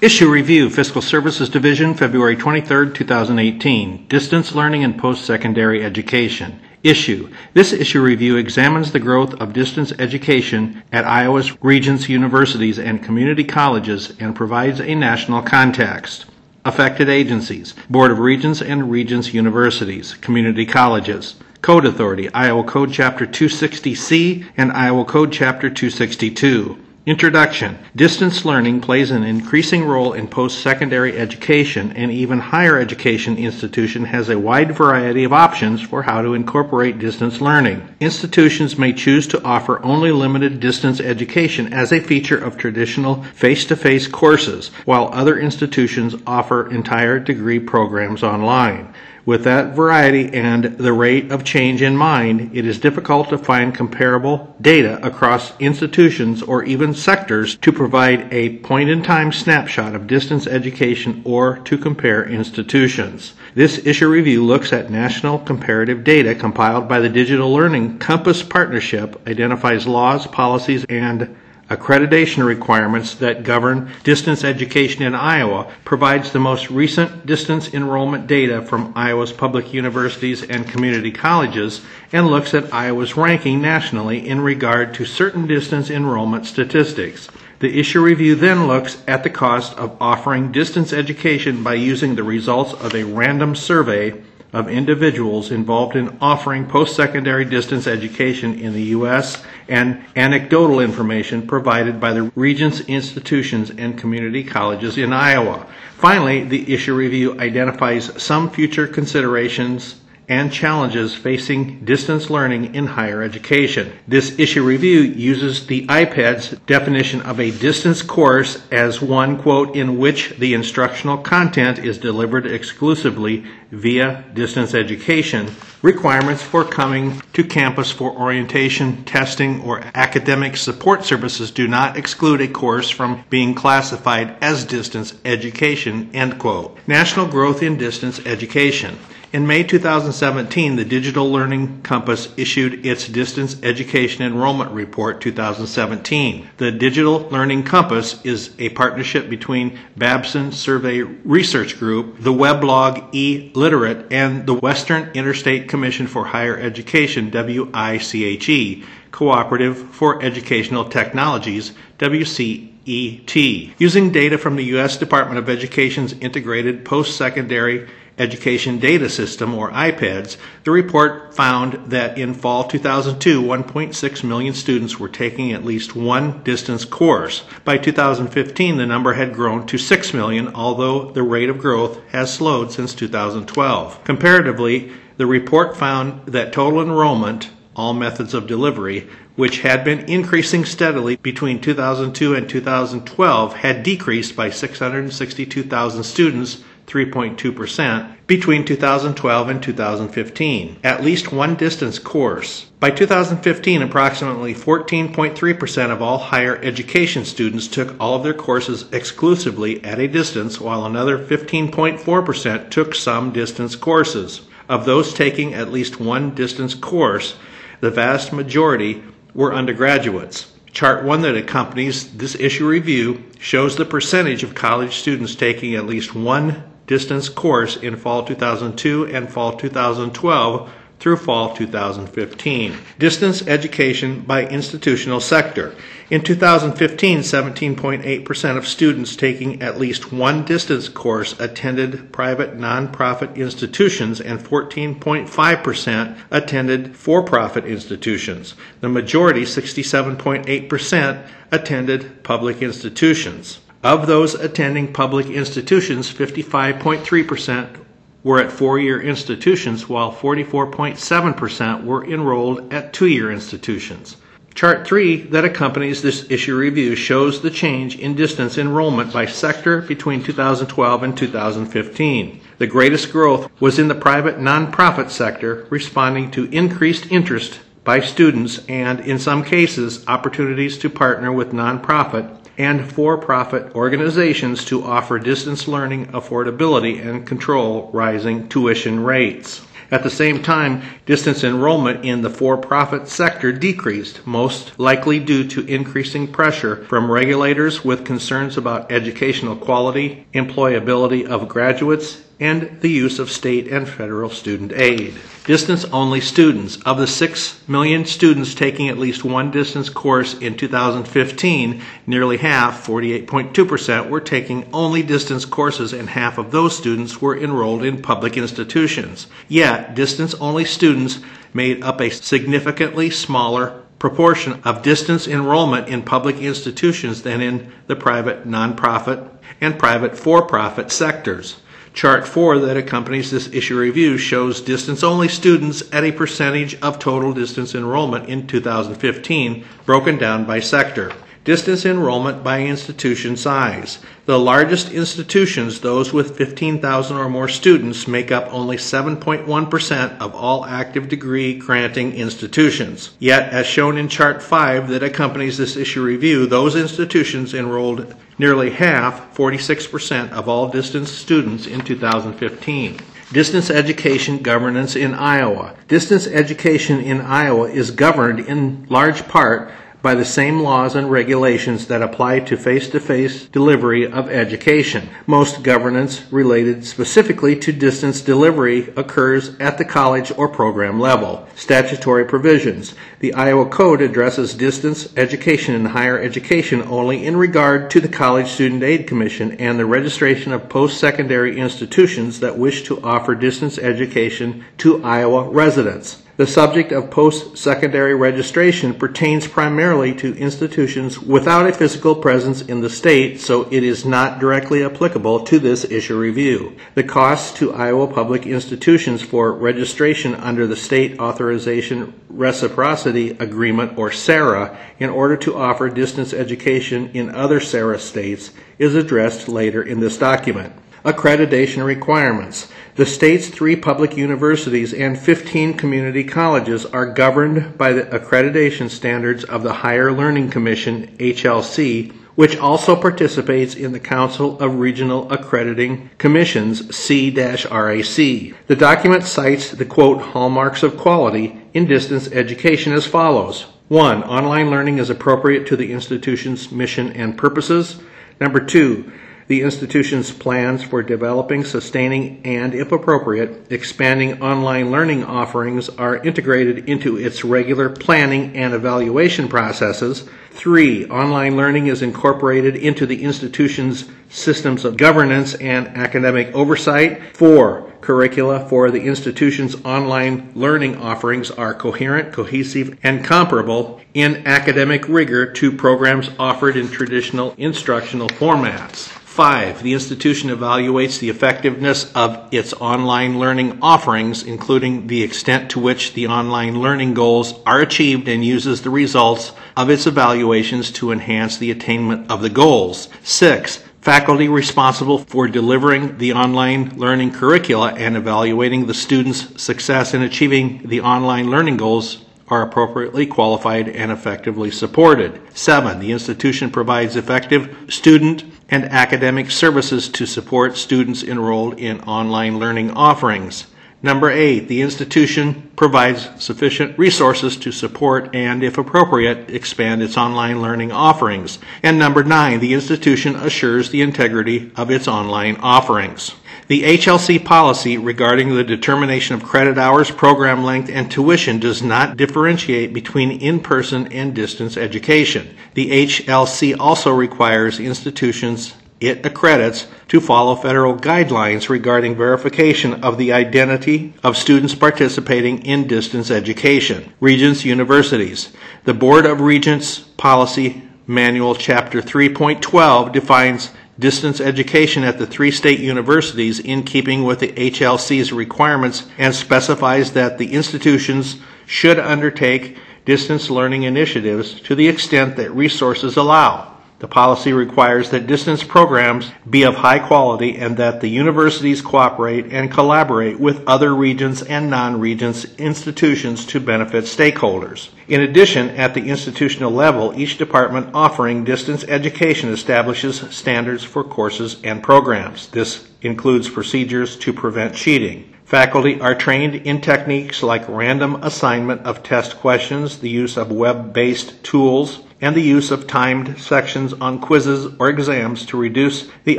Issue Review, Fiscal Services Division, February 23, 2018. Distance Learning and Post-Secondary Education. Issue. This issue review examines the growth of distance education at Iowa's Regents universities and community colleges and provides a national context. Affected agencies Board of Regents and Regents Universities, Community Colleges, Code Authority, Iowa Code Chapter 260C and Iowa Code Chapter 262. Introduction Distance learning plays an increasing role in post secondary education, and even higher education institution has a wide variety of options for how to incorporate distance learning. Institutions may choose to offer only limited distance education as a feature of traditional face to face courses, while other institutions offer entire degree programs online. With that variety and the rate of change in mind, it is difficult to find comparable data across institutions or even sectors to provide a point in time snapshot of distance education or to compare institutions. This issue review looks at national comparative data compiled by the Digital Learning Compass Partnership, identifies laws, policies, and accreditation requirements that govern distance education in Iowa, provides the most recent distance enrollment data from Iowa's public universities and community colleges, and looks at Iowa's ranking nationally in regard to certain distance enrollment statistics. The issue review then looks at the cost of offering distance education by using the results of a random survey of individuals involved in offering post secondary distance education in the U.S. and anecdotal information provided by the Regents institutions and community colleges in Iowa. Finally, the issue review identifies some future considerations and challenges facing distance learning in higher education. This issue review uses the IPEDS definition of a distance course as one, quote, in which the instructional content is delivered exclusively via distance education, requirements for coming to campus for orientation, testing, or academic support services do not exclude a course from being classified as distance education, end quote. National growth in distance education. In May 2017, the Digital Learning Compass issued its Distance Education Enrollment Report 2017. The Digital Learning Compass is a partnership between Babson Survey Research Group, the weblog eLiterate, and the Western Interstate Commission for Higher Education, WICHE, Cooperative for Educational Technologies, WCET. Using data from the U.S. Department of Education's Integrated Post Secondary Education Data System, or IPEDS, the report found that in fall 2002, 1.6 million students were taking at least one distance course. By 2015, the number had grown to 6 million, although the rate of growth has slowed since 2012. Comparatively, the report found that total enrollment, all methods of delivery, which had been increasing steadily between 2002 and 2012, had decreased by 662,000 students 3.2%, between 2012 and 2015. At least one distance course. By 2015, approximately 14.3% of all higher education students took all of their courses exclusively at a distance, while another 15.4% took some distance courses. Of those taking at least one distance course, the vast majority were undergraduates. Chart 1 that accompanies this issue review shows the percentage of college students taking at least one distance course in fall 2002 and fall 2012 through fall 2015. Distance education by institutional sector. In 2015, 17.8% of students taking at least one distance course attended private nonprofit institutions and 14.5% attended for profit institutions. The majority, 67.8%, attended public institutions. Of those attending public institutions, 55.3% were at four year institutions, while 44.7% were enrolled at two year institutions. Chart 3 that accompanies this issue review shows the change in distance enrollment by sector between 2012 and 2015. The greatest growth was in the private nonprofit sector, responding to increased interest by students and, in some cases, opportunities to partner with nonprofit and for profit organizations to offer distance learning affordability and control rising tuition rates. At the same time, distance enrollment in the for-profit sector decreased, most likely due to increasing pressure from regulators with concerns about educational quality, employability of graduates, and the use of state and federal student aid. Distance only students. Of the 6 million students taking at least one distance course in 2015, nearly half, 48.2%, were taking only distance courses, and half of those students were enrolled in public institutions. Yet, distance only students made up a significantly smaller proportion of distance enrollment in public institutions than in the private nonprofit and private for profit sectors. Chart 4 that accompanies this issue review shows distance only students at a percentage of total distance enrollment in 2015, broken down by sector. Distance enrollment by institution size. The largest institutions, those with 15,000 or more students, make up only 7.1% of all active degree granting institutions. Yet, as shown in Chart 5 that accompanies this issue review, those institutions enrolled nearly half, 46%, of all distance students in 2015. Distance education governance in Iowa. Distance education in Iowa is governed in large part by the same laws and regulations that apply to face to face delivery of education. Most governance related specifically to distance delivery occurs at the college or program level. Statutory provisions. The Iowa Code addresses distance education in higher education only in regard to the College Student Aid Commission and the registration of post secondary institutions that wish to offer distance education to Iowa residents. The subject of post secondary registration pertains primarily to institutions without a physical presence in the state, so it is not directly applicable to this issue review. The costs to Iowa public institutions for registration under the State Authorization Reciprocity Agreement, or SARA, in order to offer distance education in other SARA states is addressed later in this document. Accreditation requirements. The state's three public universities and 15 community colleges are governed by the accreditation standards of the Higher Learning Commission, HLC, which also participates in the Council of Regional Accrediting Commissions, C-RAC. The document cites the quote hallmarks of quality in distance education as follows. 1. Online learning is appropriate to the institution's mission and purposes. Number 2 the institution's plans for developing, sustaining, and, if appropriate, expanding online learning offerings are integrated into its regular planning and evaluation processes. Three, online learning is incorporated into the institution's systems of governance and academic oversight. Four, curricula for the institution's online learning offerings are coherent, cohesive, and comparable in academic rigor to programs offered in traditional instructional formats. Five, the institution evaluates the effectiveness of its online learning offerings, including the extent to which the online learning goals are achieved and uses the results of its evaluations to enhance the attainment of the goals. Six, faculty responsible for delivering the online learning curricula and evaluating the students' success in achieving the online learning goals are appropriately qualified and effectively supported. Seven, the institution provides effective student and academic services to support students enrolled in online learning offerings. Number eight, the institution provides sufficient resources to support and, if appropriate, expand its online learning offerings. And number nine, the institution assures the integrity of its online offerings. The HLC policy regarding the determination of credit hours, program length, and tuition does not differentiate between in person and distance education. The HLC also requires institutions it accredits to follow federal guidelines regarding verification of the identity of students participating in distance education. Regents Universities. The Board of Regents Policy Manual, Chapter 3.12, defines distance education at the three state universities in keeping with the HLC's requirements and specifies that the institutions should undertake distance learning initiatives to the extent that resources allow. The policy requires that distance programs be of high quality and that the universities cooperate and collaborate with other Regents and non-Regents institutions to benefit stakeholders. In addition, at the institutional level, each department offering distance education establishes standards for courses and programs. This includes procedures to prevent cheating. Faculty are trained in techniques like random assignment of test questions, the use of web based tools, and the use of timed sections on quizzes or exams to reduce the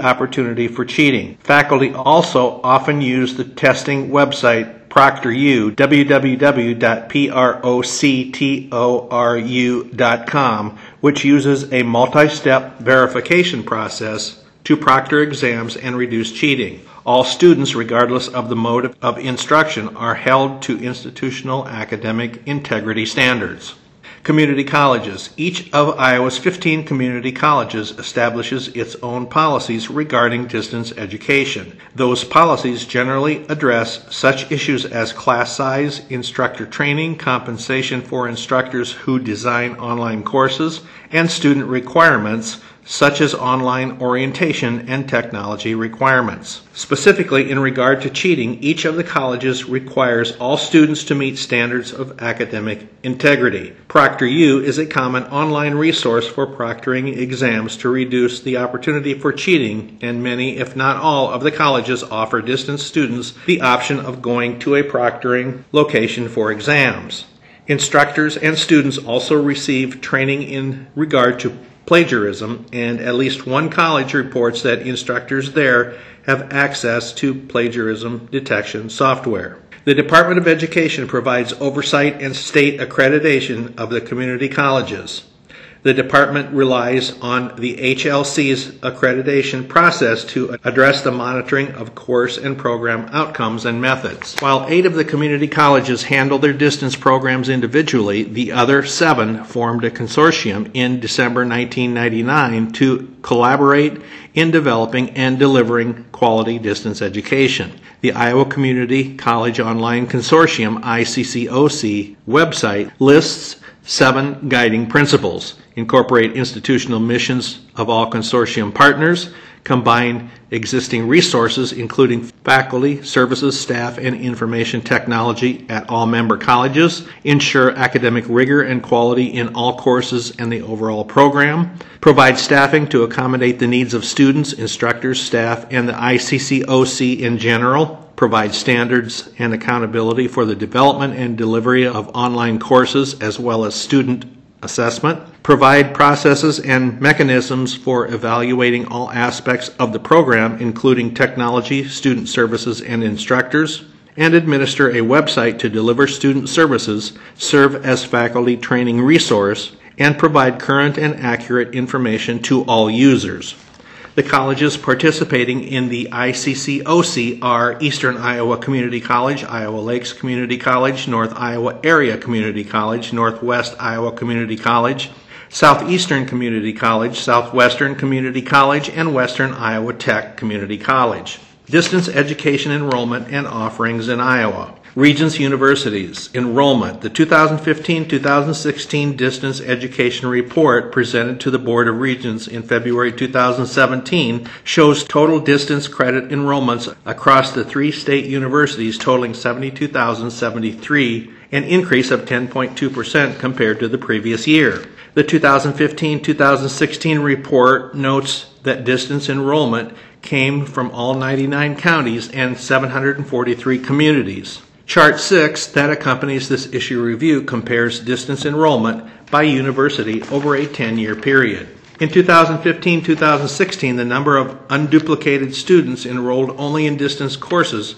opportunity for cheating. Faculty also often use the testing website ProctorU, www.proctoru.com, which uses a multi step verification process to proctor exams and reduce cheating. All students, regardless of the mode of instruction, are held to institutional academic integrity standards. Community colleges. Each of Iowa's 15 community colleges establishes its own policies regarding distance education. Those policies generally address such issues as class size, instructor training, compensation for instructors who design online courses, and student requirements such as online orientation and technology requirements. Specifically, in regard to cheating, each of the colleges requires all students to meet standards of academic integrity. ProctorU is a common online resource for proctoring exams to reduce the opportunity for cheating, and many, if not all, of the colleges offer distance students the option of going to a proctoring location for exams. Instructors and students also receive training in regard to plagiarism, and at least one college reports that instructors there have access to plagiarism detection software. The Department of Education provides oversight and state accreditation of the community colleges the department relies on the HLC's accreditation process to address the monitoring of course and program outcomes and methods. While eight of the community colleges handle their distance programs individually, the other seven formed a consortium in December 1999 to collaborate in developing and delivering quality distance education. The Iowa Community College Online Consortium, ICCOC, website lists seven guiding principles incorporate institutional missions of all consortium partners, combine existing resources, including faculty, services, staff, and information technology at all member colleges, ensure academic rigor and quality in all courses and the overall program, provide staffing to accommodate the needs of students, instructors, staff, and the ICCOC in general, provide standards and accountability for the development and delivery of online courses as well as student assessment, provide processes and mechanisms for evaluating all aspects of the program, including technology, student services, and instructors, and administer a website to deliver student services, serve as faculty training resource, and provide current and accurate information to all users. The colleges participating in the ICCOC are Eastern Iowa Community College, Iowa Lakes Community College, North Iowa Area Community College, Northwest Iowa Community College, Southeastern Community College, Southwestern Community College, and Western Iowa Tech Community College. Distance education enrollment and offerings in Iowa. Regents Universities enrollment. The 2015 2016 Distance Education Report presented to the Board of Regents in February 2017 shows total distance credit enrollments across the three state universities totaling 72,073, an increase of 10.2% compared to the previous year. The 2015 2016 report notes that distance enrollment came from all 99 counties and 743 communities. Chart 6 that accompanies this issue review compares distance enrollment by university over a 10 year period. In 2015 2016, the number of unduplicated students enrolled only in distance courses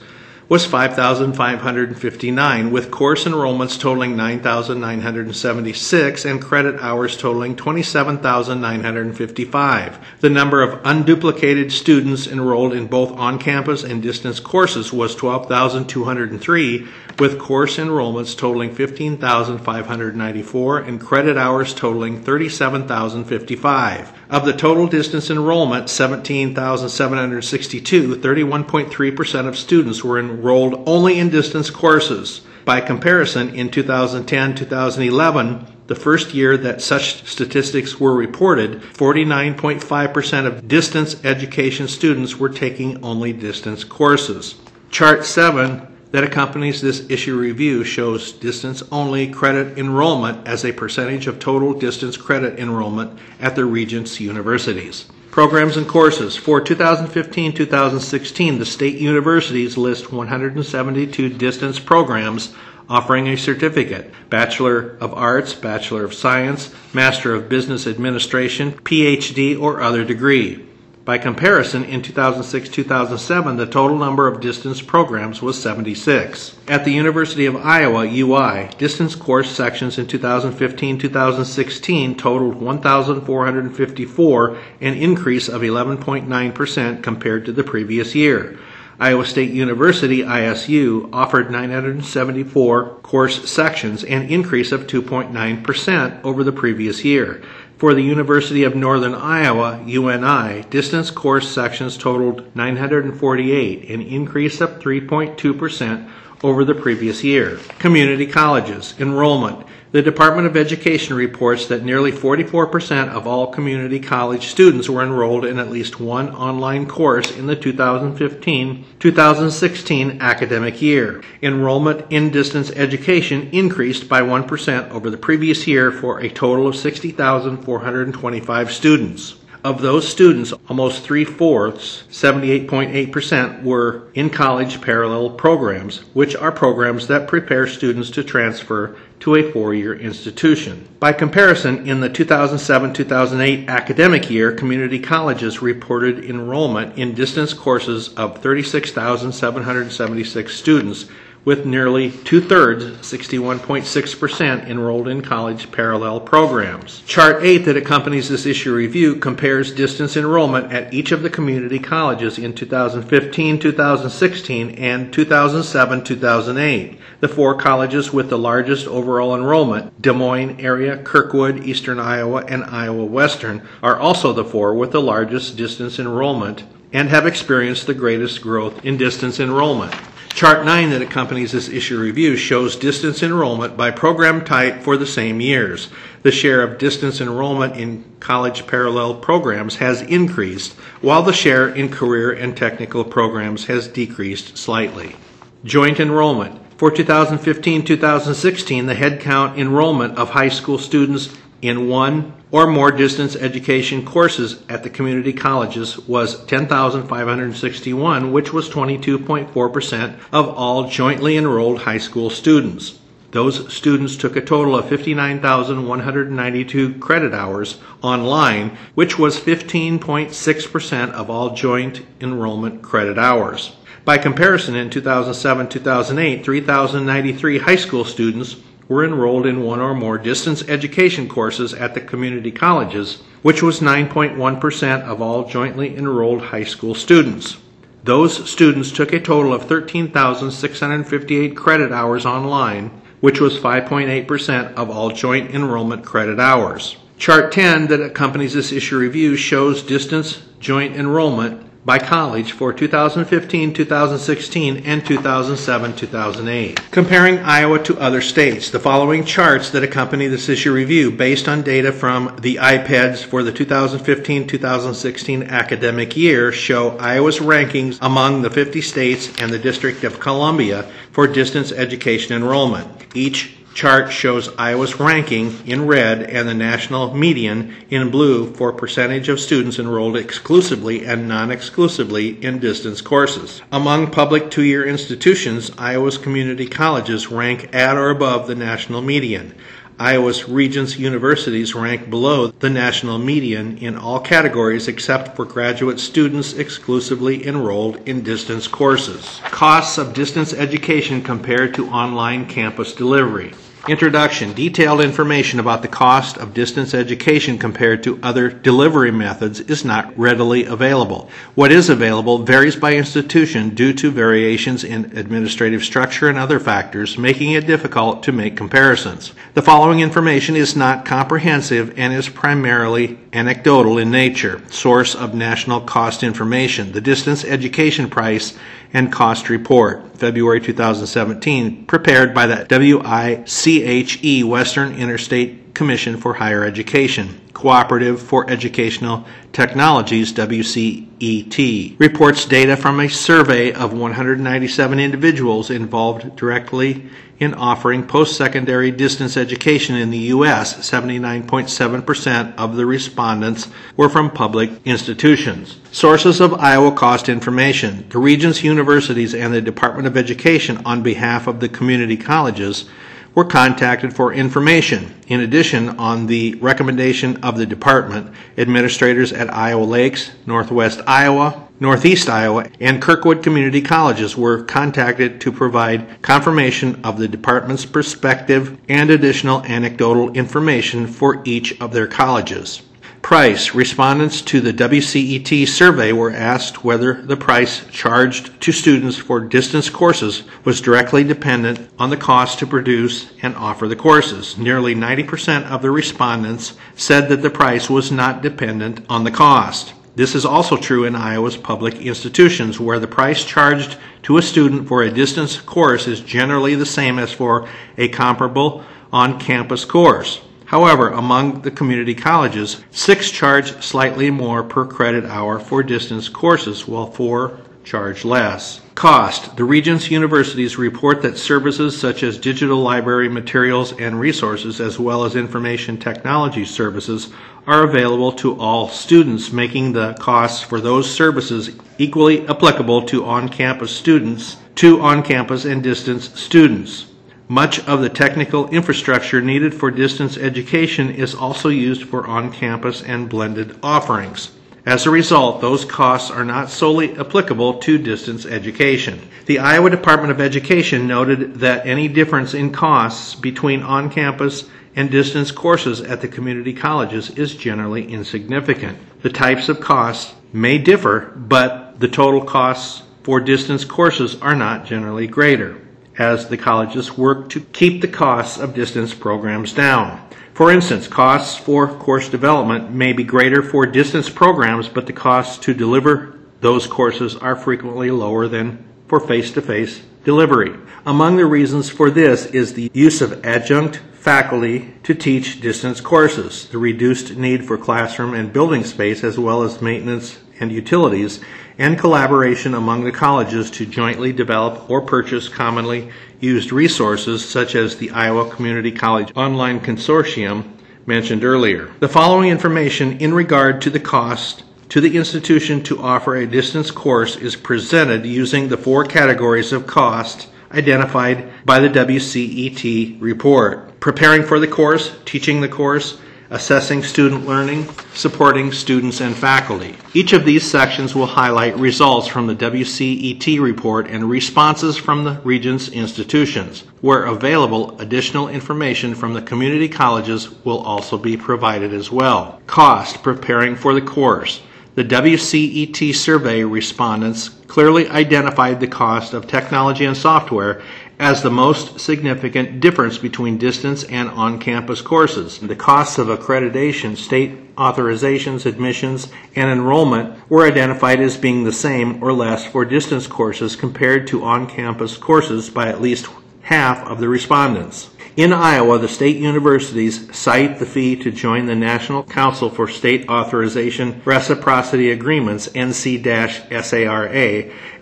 was 5,559, with course enrollments totaling 9,976 and credit hours totaling 27,955. The number of unduplicated students enrolled in both on campus and distance courses was 12,203, with course enrollments totaling 15,594 and credit hours totaling 37,055. Of the total distance enrollment, 17,762, 31.3% of students were enrolled only in distance courses. By comparison, in 2010 2011, the first year that such statistics were reported, 49.5% of distance education students were taking only distance courses. Chart 7 that accompanies this issue review shows distance only credit enrollment as a percentage of total distance credit enrollment at the Regents universities. Programs and courses. For 2015 2016, the state universities list 172 distance programs offering a certificate Bachelor of Arts, Bachelor of Science, Master of Business Administration, PhD, or other degree. By comparison, in 2006 2007, the total number of distance programs was 76. At the University of Iowa, UI, distance course sections in 2015 2016 totaled 1,454, an increase of 11.9% compared to the previous year. Iowa State University, ISU, offered 974 course sections, an increase of 2.9% over the previous year. For the University of Northern Iowa, UNI, distance course sections totaled 948, an increase of 3.2% over the previous year. Community colleges, enrollment. The Department of Education reports that nearly 44% of all community college students were enrolled in at least one online course in the 2015 2016 academic year. Enrollment in distance education increased by 1% over the previous year for a total of 60,425 students. Of those students, almost three fourths, 78.8%, were in college parallel programs, which are programs that prepare students to transfer to a four year institution. By comparison, in the 2007 2008 academic year, community colleges reported enrollment in distance courses of 36,776 students with nearly two thirds, 61.6%, enrolled in college parallel programs. Chart 8 that accompanies this issue review compares distance enrollment at each of the community colleges in 2015 2016 and 2007 2008. The four colleges with the largest overall enrollment, Des Moines area, Kirkwood, Eastern Iowa, and Iowa Western, are also the four with the largest distance enrollment and have experienced the greatest growth in distance enrollment. Chart 9 that accompanies this issue review shows distance enrollment by program type for the same years. The share of distance enrollment in college parallel programs has increased, while the share in career and technical programs has decreased slightly. Joint enrollment. For 2015 2016, the headcount enrollment of high school students in one or more distance education courses at the community colleges was 10,561, which was 22.4% of all jointly enrolled high school students. Those students took a total of 59,192 credit hours online, which was 15.6% of all joint enrollment credit hours. By comparison, in 2007 2008, 3,093 high school students were enrolled in one or more distance education courses at the community colleges, which was 9.1% of all jointly enrolled high school students. Those students took a total of 13,658 credit hours online, which was 5.8% of all joint enrollment credit hours. Chart 10 that accompanies this issue review shows distance joint enrollment by college for 2015, 2016, and 2007, 2008. Comparing Iowa to other states, the following charts that accompany this issue review based on data from the IPEDS for the 2015, 2016 academic year show Iowa's rankings among the 50 states and the District of Columbia for distance education enrollment. Each chart shows Iowa's ranking in red and the national median in blue for percentage of students enrolled exclusively and non-exclusively in distance courses. Among public two-year institutions, Iowa's community colleges rank at or above the national median. Iowa's Regents universities rank below the national median in all categories except for graduate students exclusively enrolled in distance courses. Costs of distance education compared to online campus delivery. Introduction Detailed information about the cost of distance education compared to other delivery methods is not readily available. What is available varies by institution due to variations in administrative structure and other factors, making it difficult to make comparisons. The following information is not comprehensive and is primarily anecdotal in nature. Source of national cost information, the distance education price and cost report, February 2017, prepared by the WICHE Western Interstate Commission for Higher Education. Cooperative for Educational Technologies, WCET, reports data from a survey of 197 individuals involved directly in offering post secondary distance education in the U.S. 79.7% of the respondents were from public institutions. Sources of Iowa cost information the Regents universities and the Department of Education, on behalf of the community colleges, were contacted for information. In addition, on the recommendation of the department, administrators at Iowa Lakes, Northwest Iowa, Northeast Iowa, and Kirkwood Community Colleges were contacted to provide confirmation of the department's perspective and additional anecdotal information for each of their colleges. Price. Respondents to the WCET survey were asked whether the price charged to students for distance courses was directly dependent on the cost to produce and offer the courses. Nearly 90% of the respondents said that the price was not dependent on the cost. This is also true in Iowa's public institutions, where the price charged to a student for a distance course is generally the same as for a comparable on campus course. However, among the community colleges, six charge slightly more per credit hour for distance courses, while four charge less. Cost. The Regents universities report that services such as digital library materials and resources, as well as information technology services, are available to all students, making the costs for those services equally applicable to on campus students, to on campus and distance students. Much of the technical infrastructure needed for distance education is also used for on campus and blended offerings. As a result, those costs are not solely applicable to distance education. The Iowa Department of Education noted that any difference in costs between on campus and distance courses at the community colleges is generally insignificant. The types of costs may differ, but the total costs for distance courses are not generally greater as the colleges work to keep the costs of distance programs down. For instance, costs for course development may be greater for distance programs, but the costs to deliver those courses are frequently lower than for face to face delivery. Among the reasons for this is the use of adjunct faculty to teach distance courses, the reduced need for classroom and building space, as well as maintenance and utilities, and collaboration among the colleges to jointly develop or purchase commonly used resources such as the Iowa Community College Online Consortium mentioned earlier. The following information in regard to the cost to the institution to offer a distance course is presented using the four categories of cost identified by the WCET report. Preparing for the course, teaching the course, assessing student learning, supporting students and faculty. Each of these sections will highlight results from the WCET report and responses from the Regents institutions. Where available, additional information from the community colleges will also be provided as well. Cost preparing for the course. The WCET survey respondents clearly identified the cost of technology and software as the most significant difference between distance and on campus courses. The costs of accreditation, state authorizations, admissions, and enrollment were identified as being the same or less for distance courses compared to on campus courses by at least half of the respondents. In Iowa, the state universities cite the fee to join the National Council for State Authorization Reciprocity Agreements, NC-SARA,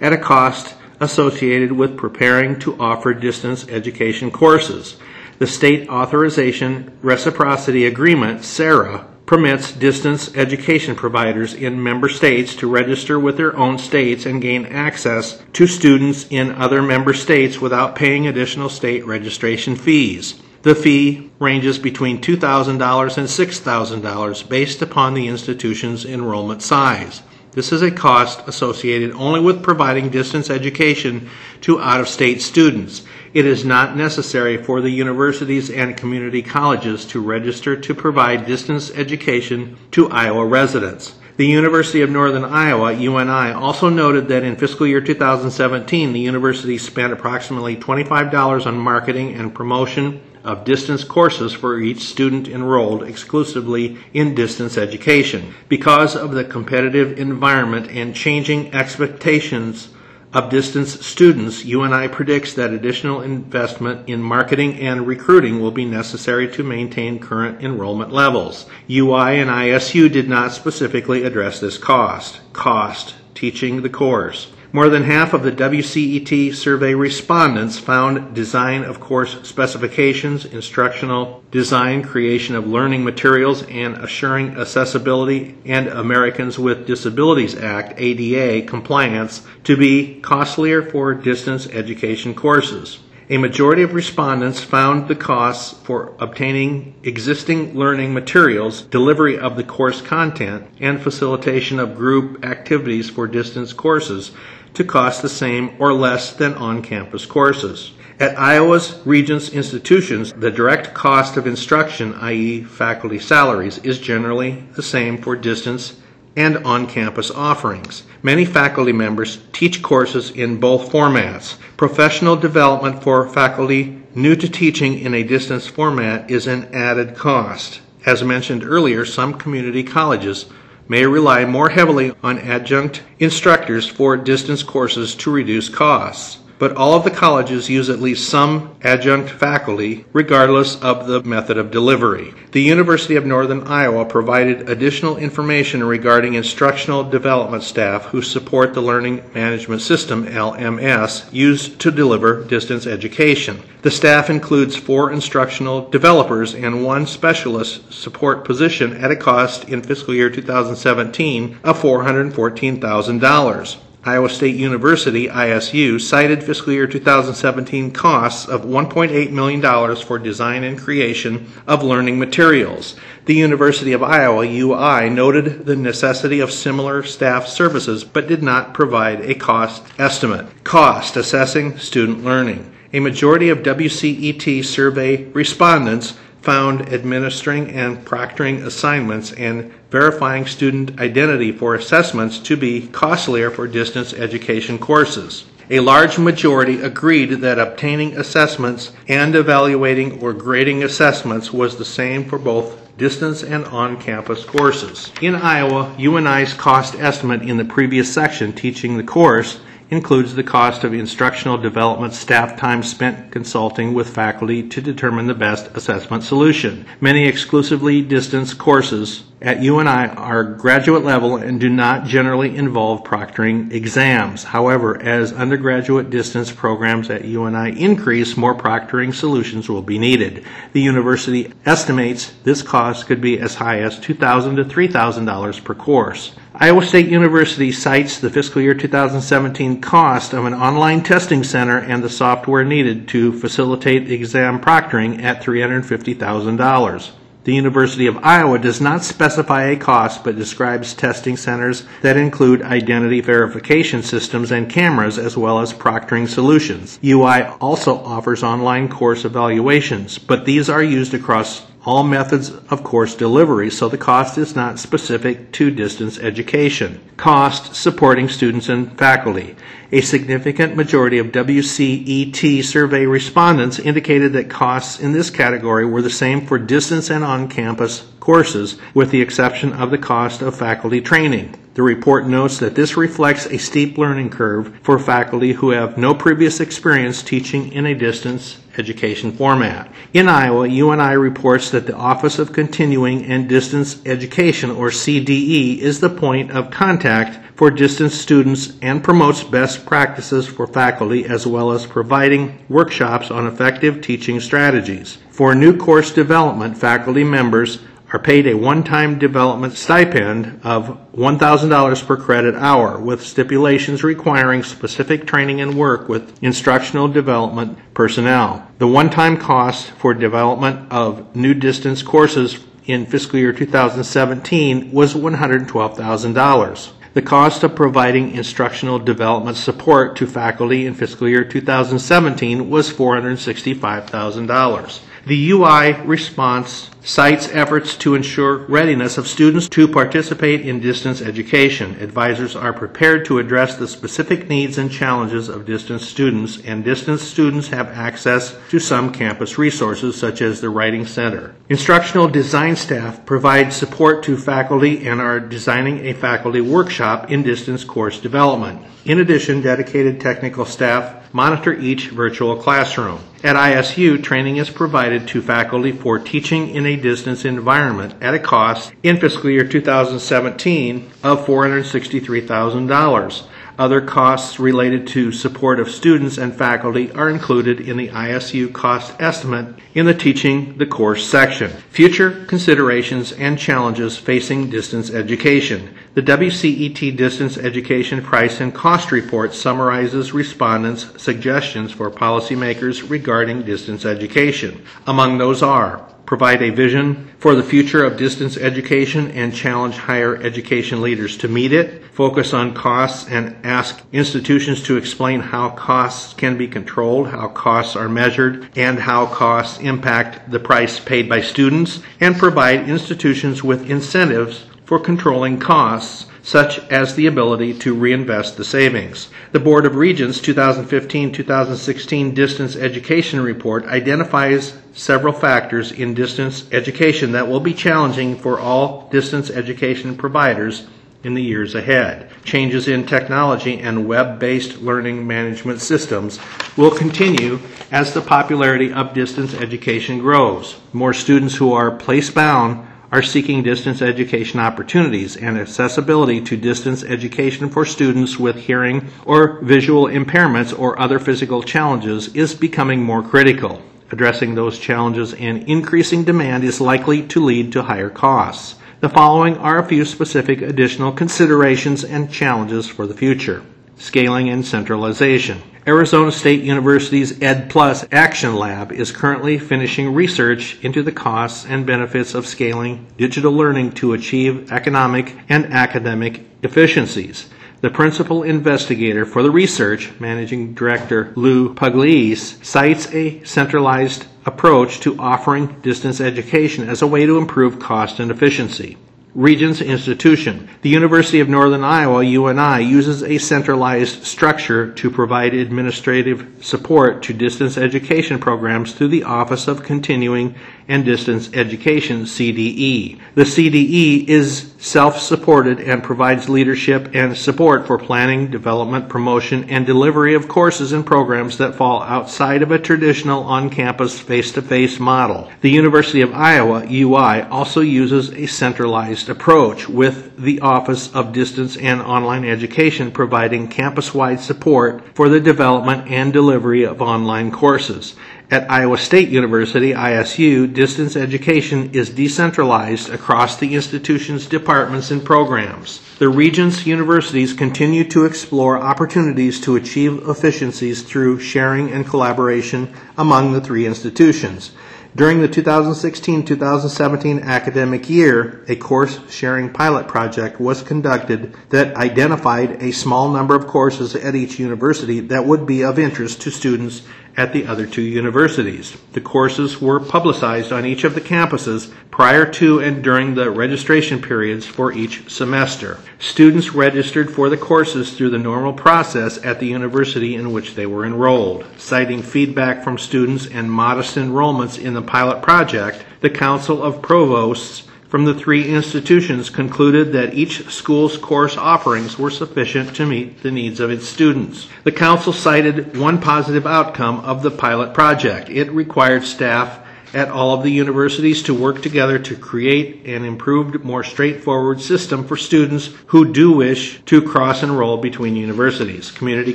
at a cost associated with preparing to offer distance education courses. The State Authorization Reciprocity Agreement, SARA, permits distance education providers in member states to register with their own states and gain access to students in other member states without paying additional state registration fees. The fee ranges between $2,000 and $6,000 based upon the institution's enrollment size. This is a cost associated only with providing distance education to out of state students. It is not necessary for the universities and community colleges to register to provide distance education to Iowa residents. The University of Northern Iowa, UNI, also noted that in fiscal year 2017, the university spent approximately $25 on marketing and promotion of distance courses for each student enrolled exclusively in distance education. Because of the competitive environment and changing expectations of distance students, UNI predicts that additional investment in marketing and recruiting will be necessary to maintain current enrollment levels. UI and ISU did not specifically address this cost. Cost, teaching the course. More than half of the WCET survey respondents found design of course specifications, instructional design, creation of learning materials, and assuring accessibility and Americans with Disabilities Act ADA compliance to be costlier for distance education courses. A majority of respondents found the costs for obtaining existing learning materials, delivery of the course content, and facilitation of group activities for distance courses to cost the same or less than on campus courses. At Iowa's Regents institutions, the direct cost of instruction, i.e., faculty salaries, is generally the same for distance and on campus offerings. Many faculty members teach courses in both formats. Professional development for faculty new to teaching in a distance format is an added cost. As mentioned earlier, some community colleges may rely more heavily on adjunct instructors for distance courses to reduce costs but all of the colleges use at least some adjunct faculty, regardless of the method of delivery. The University of Northern Iowa provided additional information regarding instructional development staff who support the Learning Management System, LMS, used to deliver distance education. The staff includes four instructional developers and one specialist support position at a cost in fiscal year 2017 of $414,000. Iowa State University, ISU, cited fiscal year 2017 costs of $1.8 million for design and creation of learning materials. The University of Iowa, UI, noted the necessity of similar staff services but did not provide a cost estimate. Cost assessing student learning. A majority of WCET survey respondents found administering and proctoring assignments and verifying student identity for assessments to be costlier for distance education courses. A large majority agreed that obtaining assessments and evaluating or grading assessments was the same for both distance and on campus courses. In Iowa, UNI's cost estimate in the previous section teaching the course includes the cost of instructional development staff time spent consulting with faculty to determine the best assessment solution. Many exclusively distance courses at UNI are graduate level and do not generally involve proctoring exams. However, as undergraduate distance programs at UNI increase, more proctoring solutions will be needed. The university estimates this cost could be as high as 2,000 to $3,000 per course. Iowa State University cites the fiscal year 2017 cost of an online testing center and the software needed to facilitate exam proctoring at $350,000. The University of Iowa does not specify a cost but describes testing centers that include identity verification systems and cameras as well as proctoring solutions. UI also offers online course evaluations, but these are used across all methods of course delivery, so the cost is not specific to distance education. Cost supporting students and faculty. A significant majority of WCET survey respondents indicated that costs in this category were the same for distance and on campus courses, with the exception of the cost of faculty training. The report notes that this reflects a steep learning curve for faculty who have no previous experience teaching in a distance education format. In Iowa, UNI reports that the Office of Continuing and Distance Education, or CDE, is the point of contact for distance students and promotes best practices for faculty as well as providing workshops on effective teaching strategies. For new course development, faculty members are paid a one-time development stipend of $1,000 per credit hour with stipulations requiring specific training and work with instructional development personnel. The one-time cost for development of new distance courses in fiscal year 2017 was $112,000. The cost of providing instructional development support to faculty in fiscal year 2017 was $465,000. The UI response cites efforts to ensure readiness of students to participate in distance education. Advisors are prepared to address the specific needs and challenges of distance students, and distance students have access to some campus resources, such as the Writing Center. Instructional design staff provide support to faculty and are designing a faculty workshop in distance course development. In addition, dedicated technical staff monitor each virtual classroom. At ISU, training is provided to faculty for teaching in a distance environment at a cost in fiscal year 2017 of $463,000. Other costs related to support of students and faculty are included in the ISU cost estimate in the Teaching the Course section. Future considerations and challenges facing distance education. The WCET Distance Education Price and Cost Report summarizes respondents' suggestions for policymakers regarding distance education. Among those are provide a vision for the future of distance education and challenge higher education leaders. To meet it, focus on costs and ask institutions to explain how costs can be controlled, how costs are measured, and how costs impact the price paid by students, and provide institutions with incentives for controlling costs such as the ability to reinvest the savings. The Board of Regents 2015 2016 Distance Education Report identifies several factors in distance education that will be challenging for all distance education providers in the years ahead. Changes in technology and web based learning management systems will continue as the popularity of distance education grows. More students who are place bound are seeking distance education opportunities, and accessibility to distance education for students with hearing or visual impairments or other physical challenges is becoming more critical. Addressing those challenges and increasing demand is likely to lead to higher costs. The following are a few specific additional considerations and challenges for the future. Scaling and centralization. Arizona State University's Ed Plus Action Lab is currently finishing research into the costs and benefits of scaling digital learning to achieve economic and academic efficiencies. The principal investigator for the research, Managing Director Lou Pugliese, cites a centralized approach to offering distance education as a way to improve cost and efficiency. Regents Institution. The University of Northern Iowa, UNI, uses a centralized structure to provide administrative support to distance education programs through the Office of Continuing and Distance Education, CDE. The CDE is self supported and provides leadership and support for planning, development, promotion, and delivery of courses and programs that fall outside of a traditional on campus face to face model. The University of Iowa, UI, also uses a centralized approach with the Office of Distance and Online Education providing campus wide support for the development and delivery of online courses. At Iowa State University, ISU, distance education is decentralized across the institution's departments and programs. The Regents universities continue to explore opportunities to achieve efficiencies through sharing and collaboration among the three institutions. During the 2016 2017 academic year, a course sharing pilot project was conducted that identified a small number of courses at each university that would be of interest to students at the other two universities. The courses were publicized on each of the campuses prior to and during the registration periods for each semester. Students registered for the courses through the normal process at the university in which they were enrolled. Citing feedback from students and modest enrollments in the pilot project, the Council of Provosts from the three institutions concluded that each school's course offerings were sufficient to meet the needs of its students. The council cited one positive outcome of the pilot project. It required staff at all of the universities to work together to create an improved, more straightforward system for students who do wish to cross enroll between universities, community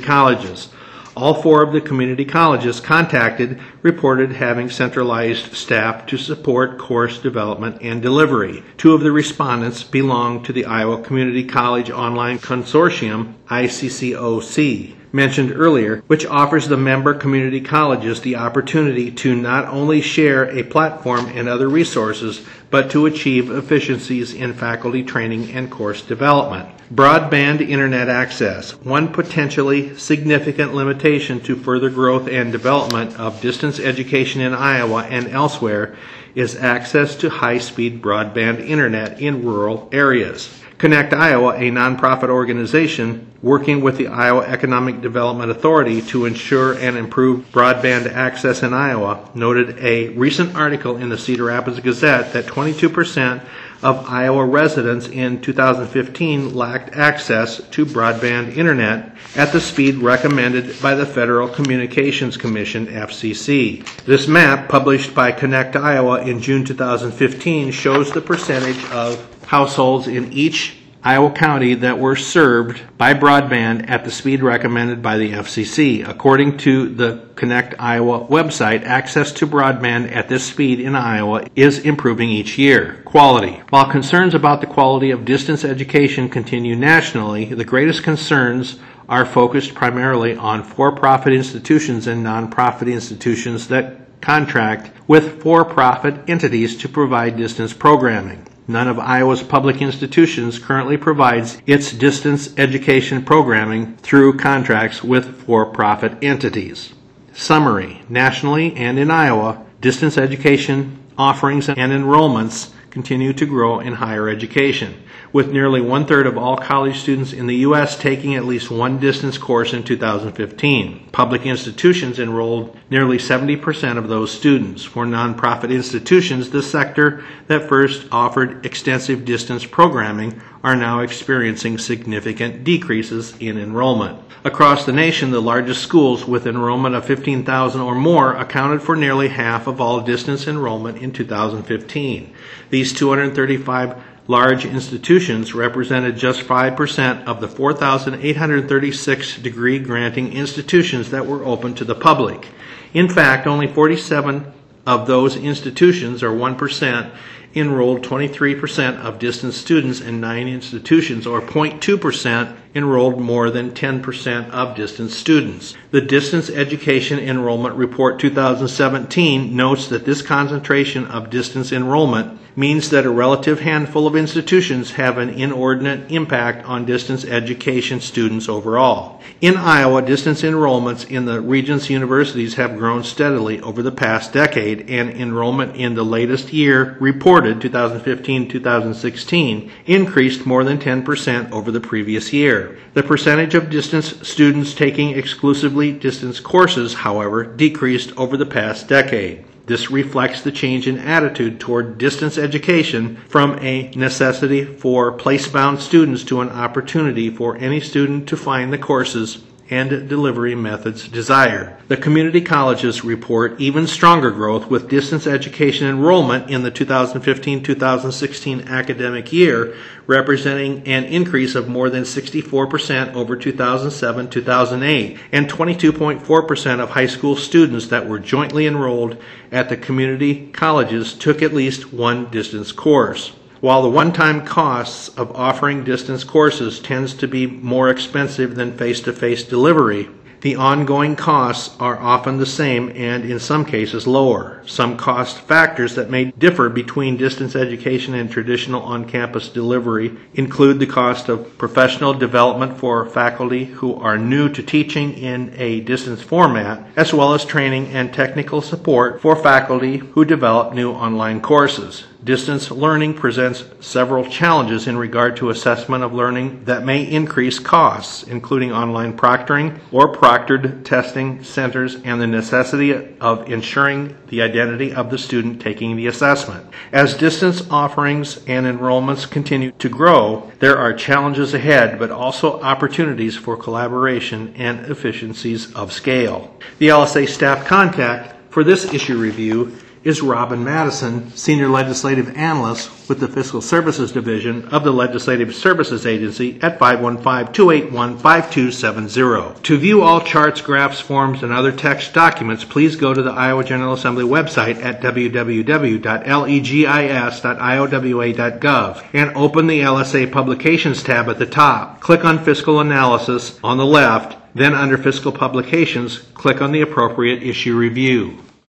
colleges. All four of the community colleges contacted reported having centralized staff to support course development and delivery. Two of the respondents belong to the Iowa Community College Online Consortium, ICCOC mentioned earlier, which offers the member community colleges the opportunity to not only share a platform and other resources, but to achieve efficiencies in faculty training and course development. Broadband internet access. One potentially significant limitation to further growth and development of distance education in Iowa and elsewhere is access to high speed broadband internet in rural areas. Connect Iowa, a nonprofit organization working with the Iowa Economic Development Authority to ensure and improve broadband access in Iowa, noted a recent article in the Cedar Rapids Gazette that 22% of Iowa residents in 2015 lacked access to broadband internet at the speed recommended by the Federal Communications Commission, FCC. This map, published by Connect Iowa in June 2015, shows the percentage of households in each Iowa County that were served by broadband at the speed recommended by the FCC. According to the Connect Iowa website, access to broadband at this speed in Iowa is improving each year. Quality. While concerns about the quality of distance education continue nationally, the greatest concerns are focused primarily on for profit institutions and nonprofit institutions that contract with for profit entities to provide distance programming. None of Iowa's public institutions currently provides its distance education programming through contracts with for profit entities. Summary Nationally and in Iowa, distance education offerings and enrollments continue to grow in higher education, with nearly one third of all college students in the U.S. taking at least one distance course in 2015. Public institutions enrolled nearly 70% of those students. For nonprofit institutions, the sector that first offered extensive distance programming are now experiencing significant decreases in enrollment. Across the nation, the largest schools with enrollment of 15,000 or more accounted for nearly half of all distance enrollment in 2015. These 235 large institutions represented just 5% of the 4,836 degree granting institutions that were open to the public. In fact, only 47 of those institutions, or 1%, enrolled 23% of distance students, in nine institutions, or 0.2%, enrolled more than 10% of distance students. The Distance Education Enrollment Report 2017 notes that this concentration of distance enrollment means that a relative handful of institutions have an inordinate impact on distance education students overall. In Iowa, distance enrollments in the region's universities have grown steadily over the past decade, and enrollment in the latest year reported, 2015 2016, increased more than 10% over the previous The percentage of distance students taking exclusively distance courses, however, decreased over the past decade. This reflects the change in attitude toward distance education from a necessity for place bound students to an opportunity for any student to find the courses and delivery methods desired. The community colleges report even stronger growth with distance education enrollment in the 2015 2016 academic year, representing an increase of more than 64% over 2007 2008, and 22.4% of high school students that were jointly enrolled at the community colleges took at least one distance course. While the one-time costs of offering distance courses tends to be more expensive than face-to-face delivery, the ongoing costs are often the same and in some cases lower. Some cost factors that may differ between distance education and traditional on-campus delivery include the cost of professional development for faculty who are new to teaching in a distance format, as well as training and technical support for faculty who develop new online courses. Distance learning presents several challenges in regard to assessment of learning that may increase costs, including online proctoring or proctored testing centers and the necessity of ensuring the identity of the student taking the assessment. As distance offerings and enrollments continue to grow, there are challenges ahead, but also opportunities for collaboration and efficiencies of scale. The LSA staff contact for this issue review is Robin Madison, Senior Legislative Analyst with the Fiscal Services Division of the Legislative Services Agency at 515-281-5270. To view all charts, graphs, forms, and other text documents, please go to the Iowa General Assembly website at www.legis.iowa.gov and open the LSA Publications tab at the top. Click on Fiscal Analysis on the left, then under Fiscal Publications, click on the appropriate issue review.